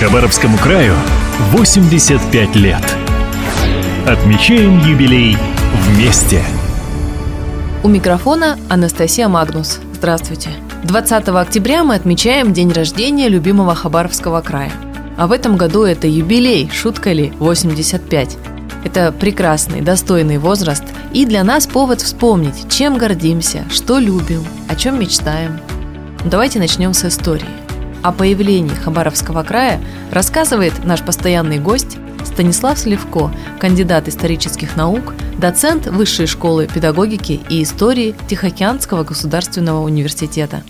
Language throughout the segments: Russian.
Хабаровскому краю 85 лет. Отмечаем юбилей вместе. У микрофона Анастасия Магнус. Здравствуйте. 20 октября мы отмечаем день рождения любимого Хабаровского края. А в этом году это юбилей, шутка ли, 85. Это прекрасный, достойный возраст и для нас повод вспомнить, чем гордимся, что любим, о чем мечтаем. Давайте начнем с истории. О появлении Хабаровского края рассказывает наш постоянный гость Станислав Сливко, кандидат исторических наук, доцент Высшей школы педагогики и истории Тихоокеанского государственного университета.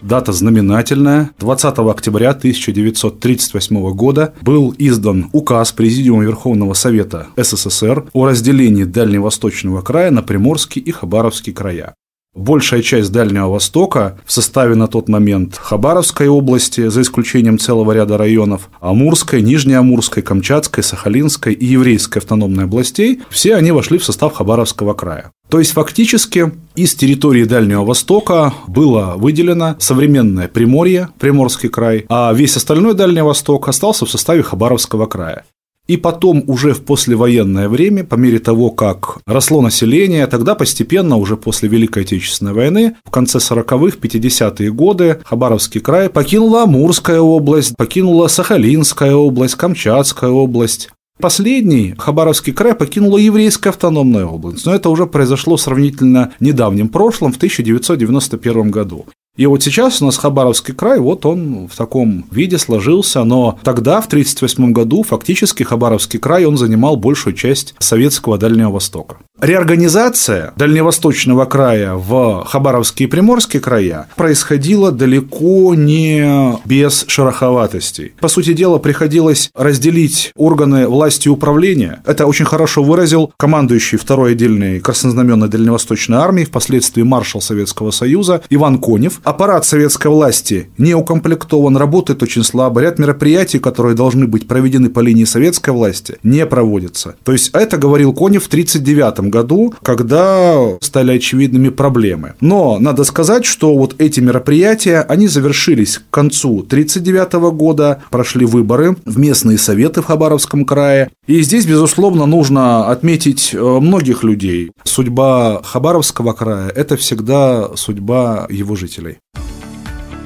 Дата знаменательная. 20 октября 1938 года был издан указ Президиума Верховного Совета СССР о разделении Дальневосточного края на Приморский и Хабаровский края. Большая часть Дальнего Востока в составе на тот момент Хабаровской области, за исключением целого ряда районов, Амурской, Нижнеамурской, Камчатской, Сахалинской и Еврейской автономной областей, все они вошли в состав Хабаровского края. То есть фактически из территории Дальнего Востока было выделено современное Приморье, Приморский край, а весь остальной Дальний Восток остался в составе Хабаровского края. И потом уже в послевоенное время, по мере того, как росло население, тогда постепенно, уже после Великой Отечественной войны, в конце 40-х, 50-е годы, Хабаровский край покинула Амурская область, покинула Сахалинская область, Камчатская область. Последний Хабаровский край покинула еврейская автономная область, но это уже произошло в сравнительно недавнем прошлом, в 1991 году. И вот сейчас у нас Хабаровский край, вот он в таком виде сложился, но тогда, в 1938 году, фактически Хабаровский край, он занимал большую часть советского Дальнего Востока. Реорганизация Дальневосточного края в Хабаровские и Приморские края происходила далеко не без шероховатостей. По сути дела, приходилось разделить органы власти и управления. Это очень хорошо выразил командующий второй отдельной краснознаменной Дальневосточной армии, впоследствии маршал Советского Союза Иван Конев. Аппарат советской власти не укомплектован, работает очень слабо. Ряд мероприятий, которые должны быть проведены по линии советской власти, не проводятся. То есть это говорил Конев в 1939 году, когда стали очевидными проблемы. Но надо сказать, что вот эти мероприятия, они завершились к концу 1939 года, прошли выборы в местные советы в Хабаровском крае. И здесь, безусловно, нужно отметить э, многих людей. Судьба Хабаровского края – это всегда судьба его жителей.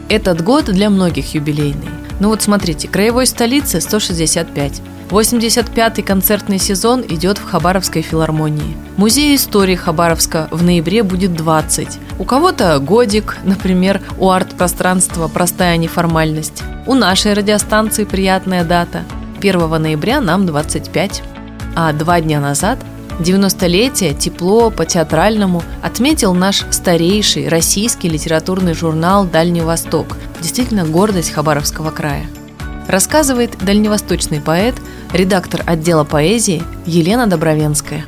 Этот год для многих юбилейный. Ну вот смотрите, краевой столице 165, 85-й концертный сезон идет в Хабаровской филармонии. Музей истории Хабаровска в ноябре будет 20. У кого-то годик, например, у арт-пространства простая неформальность. У нашей радиостанции приятная дата. 1 ноября нам 25. А два дня назад 90-летие тепло по-театральному отметил наш старейший российский литературный журнал «Дальний Восток», действительно гордость Хабаровского края. Рассказывает дальневосточный поэт, редактор отдела поэзии Елена Добровенская.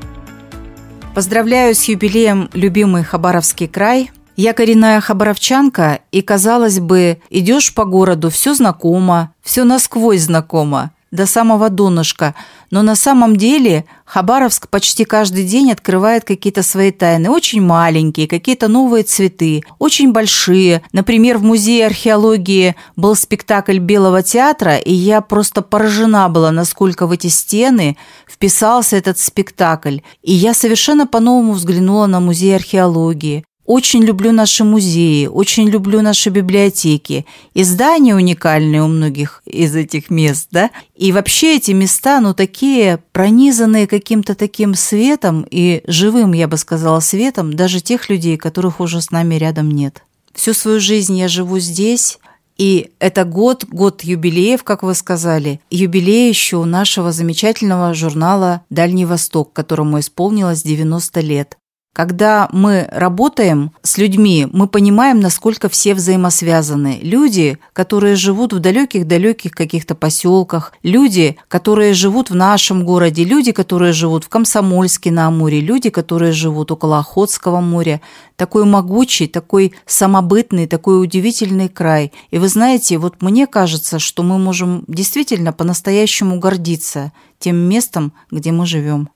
Поздравляю с юбилеем любимый Хабаровский край. Я коренная хабаровчанка, и, казалось бы, идешь по городу, все знакомо, все насквозь знакомо до самого донышка. Но на самом деле Хабаровск почти каждый день открывает какие-то свои тайны. Очень маленькие, какие-то новые цветы, очень большие. Например, в Музее археологии был спектакль Белого театра, и я просто поражена была, насколько в эти стены вписался этот спектакль. И я совершенно по-новому взглянула на Музей археологии. Очень люблю наши музеи, очень люблю наши библиотеки. И здания уникальные у многих из этих мест, да? И вообще эти места, ну, такие пронизанные каким-то таким светом и живым, я бы сказала, светом даже тех людей, которых уже с нами рядом нет. Всю свою жизнь я живу здесь, и это год, год юбилеев, как вы сказали, юбилей еще у нашего замечательного журнала «Дальний Восток», которому исполнилось 90 лет. Когда мы работаем с людьми, мы понимаем, насколько все взаимосвязаны. Люди, которые живут в далеких-далеких каких-то поселках, люди, которые живут в нашем городе, люди, которые живут в Комсомольске на Амуре, люди, которые живут около Охотского моря. Такой могучий, такой самобытный, такой удивительный край. И вы знаете, вот мне кажется, что мы можем действительно по-настоящему гордиться тем местом, где мы живем.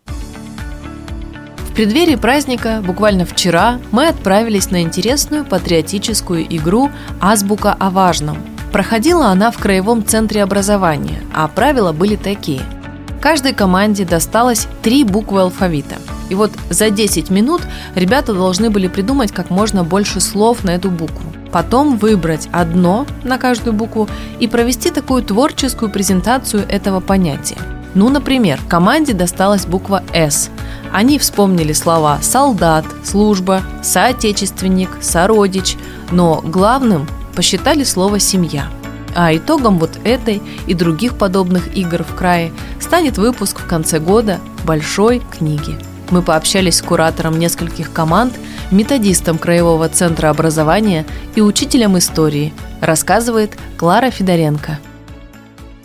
В преддверии праздника, буквально вчера, мы отправились на интересную патриотическую игру «Азбука о важном». Проходила она в Краевом центре образования, а правила были такие. Каждой команде досталось три буквы алфавита. И вот за 10 минут ребята должны были придумать как можно больше слов на эту букву. Потом выбрать одно на каждую букву и провести такую творческую презентацию этого понятия. Ну, например, команде досталась буква «С». Они вспомнили слова «солдат», «служба», «соотечественник», «сородич», но главным посчитали слово «семья». А итогом вот этой и других подобных игр в крае станет выпуск в конце года большой книги. Мы пообщались с куратором нескольких команд, методистом Краевого центра образования и учителем истории, рассказывает Клара Федоренко.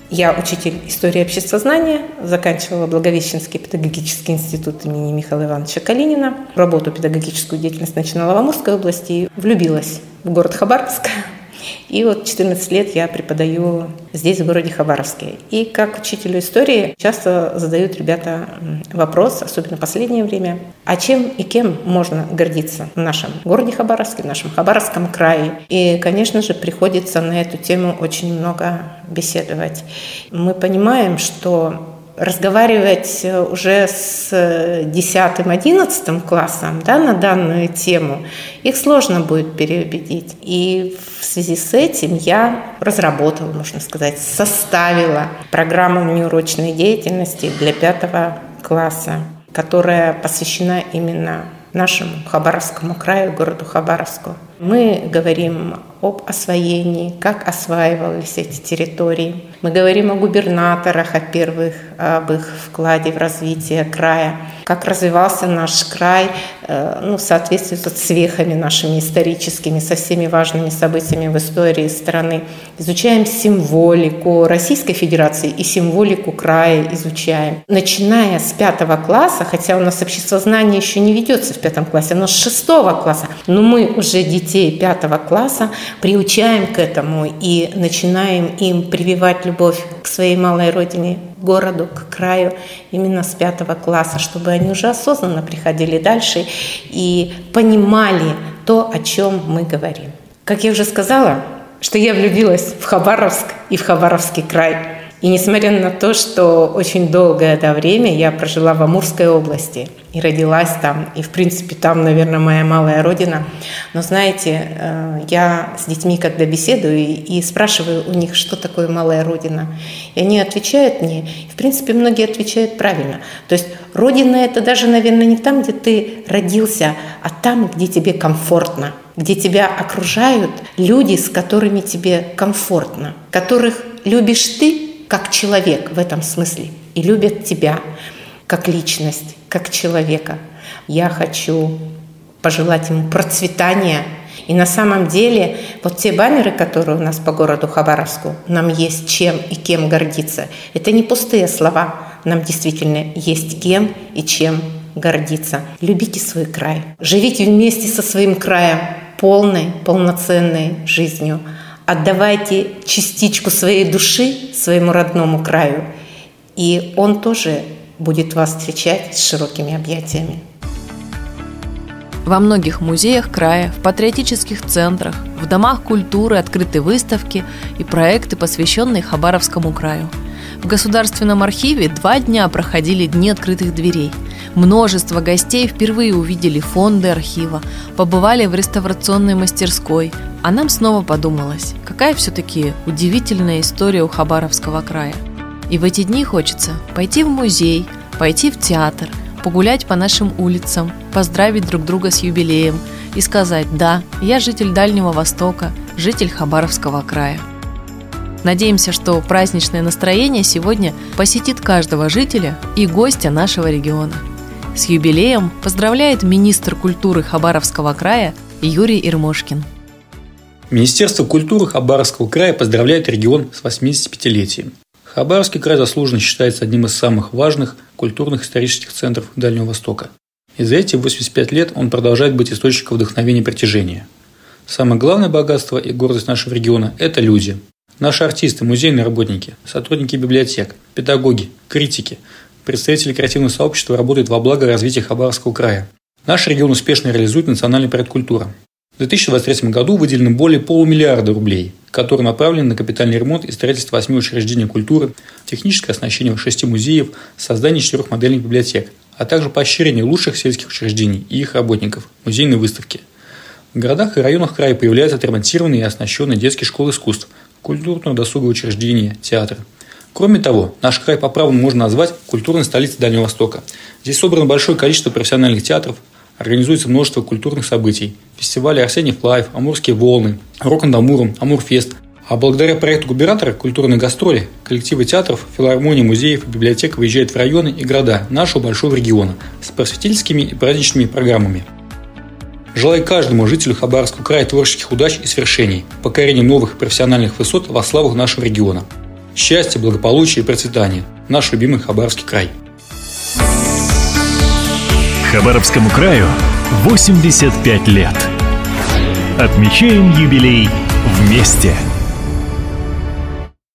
Я учитель истории обществознания, заканчивала Благовещенский педагогический институт имени Михаила Ивановича Калинина. Работу педагогическую деятельность начинала в Амурской области и влюбилась в город Хабаровск, и вот 14 лет я преподаю здесь, в городе Хабаровске. И как учителю истории часто задают ребята вопрос, особенно в последнее время, а чем и кем можно гордиться в нашем городе Хабаровске, в нашем Хабаровском крае. И, конечно же, приходится на эту тему очень много беседовать. Мы понимаем, что разговаривать э, уже с 10-11 классом да, на данную тему, их сложно будет переубедить. И в связи с этим я разработала, можно сказать, составила программу внеурочной деятельности для пятого класса, которая посвящена именно нашему Хабаровскому краю, городу Хабаровску. Мы говорим об освоении, как осваивались эти территории. Мы говорим о губернаторах, о первых, об их вкладе в развитие края, как развивался наш край э, ну, в соответствии с вехами нашими историческими, со всеми важными событиями в истории страны. Изучаем символику Российской Федерации и символику края изучаем. Начиная с пятого класса, хотя у нас общество знания еще не ведется в пятом классе, оно с шестого класса, но мы уже детей пятого класса приучаем к этому и начинаем им прививать любовь к своей малой родине, городу, к краю именно с пятого класса, чтобы они уже осознанно приходили дальше и понимали то, о чем мы говорим. Как я уже сказала, что я влюбилась в Хабаровск и в Хабаровский край – и несмотря на то, что очень долгое да, время я прожила в Амурской области и родилась там, и в принципе там, наверное, моя малая родина, но знаете, э, я с детьми, когда беседую и спрашиваю у них, что такое малая родина, и они отвечают мне, и в принципе многие отвечают правильно. То есть родина это даже, наверное, не там, где ты родился, а там, где тебе комфортно, где тебя окружают люди, с которыми тебе комфортно, которых любишь ты, как человек в этом смысле и любят тебя как личность, как человека. Я хочу пожелать ему процветания. И на самом деле вот те баннеры, которые у нас по городу Хабаровску, нам есть чем и кем гордиться. Это не пустые слова. Нам действительно есть кем и чем гордиться. Любите свой край. Живите вместе со своим краем полной, полноценной жизнью отдавайте частичку своей души своему родному краю, и он тоже будет вас встречать с широкими объятиями. Во многих музеях края, в патриотических центрах, в домах культуры открыты выставки и проекты, посвященные Хабаровскому краю. В Государственном архиве два дня проходили Дни открытых дверей – Множество гостей впервые увидели фонды архива, побывали в реставрационной мастерской, а нам снова подумалось, какая все-таки удивительная история у Хабаровского края. И в эти дни хочется пойти в музей, пойти в театр, погулять по нашим улицам, поздравить друг друга с юбилеем и сказать «Да, я житель Дальнего Востока, житель Хабаровского края». Надеемся, что праздничное настроение сегодня посетит каждого жителя и гостя нашего региона – с юбилеем поздравляет министр культуры Хабаровского края Юрий Ирмошкин. Министерство культуры Хабаровского края поздравляет регион с 85-летием. Хабаровский край заслуженно считается одним из самых важных культурных исторических центров Дальнего Востока. И за эти 85 лет он продолжает быть источником вдохновения и притяжения. Самое главное богатство и гордость нашего региона – это люди. Наши артисты, музейные работники, сотрудники библиотек, педагоги, критики, представители креативного сообщества работают во благо развития Хабаровского края. Наш регион успешно реализует национальный проект «Культура». В 2023 году выделено более полумиллиарда рублей, которые направлены на капитальный ремонт и строительство восьми учреждений культуры, техническое оснащение шести музеев, создание четырех модельных библиотек, а также поощрение лучших сельских учреждений и их работников, музейной выставки. В городах и районах края появляются отремонтированные и оснащенные детские школы искусств, культурно-досуговые учреждения, театры. Кроме того, наш край по праву можно назвать культурной столицей Дальнего Востока. Здесь собрано большое количество профессиональных театров, Организуется множество культурных событий. Фестивали Арсений Лайв, Амурские волны, Рок н Амуром, Амурфест. А благодаря проекту губернатора «Культурные гастроли» коллективы театров, филармонии, музеев и библиотек выезжают в районы и города нашего большого региона с просветительскими и праздничными программами. Желаю каждому жителю Хабаровского края творческих удач и свершений, покорения новых профессиональных высот во славу нашего региона. Счастья, благополучия и процветания. Наш любимый Хабаровский край. Хабаровскому краю 85 лет. Отмечаем юбилей вместе.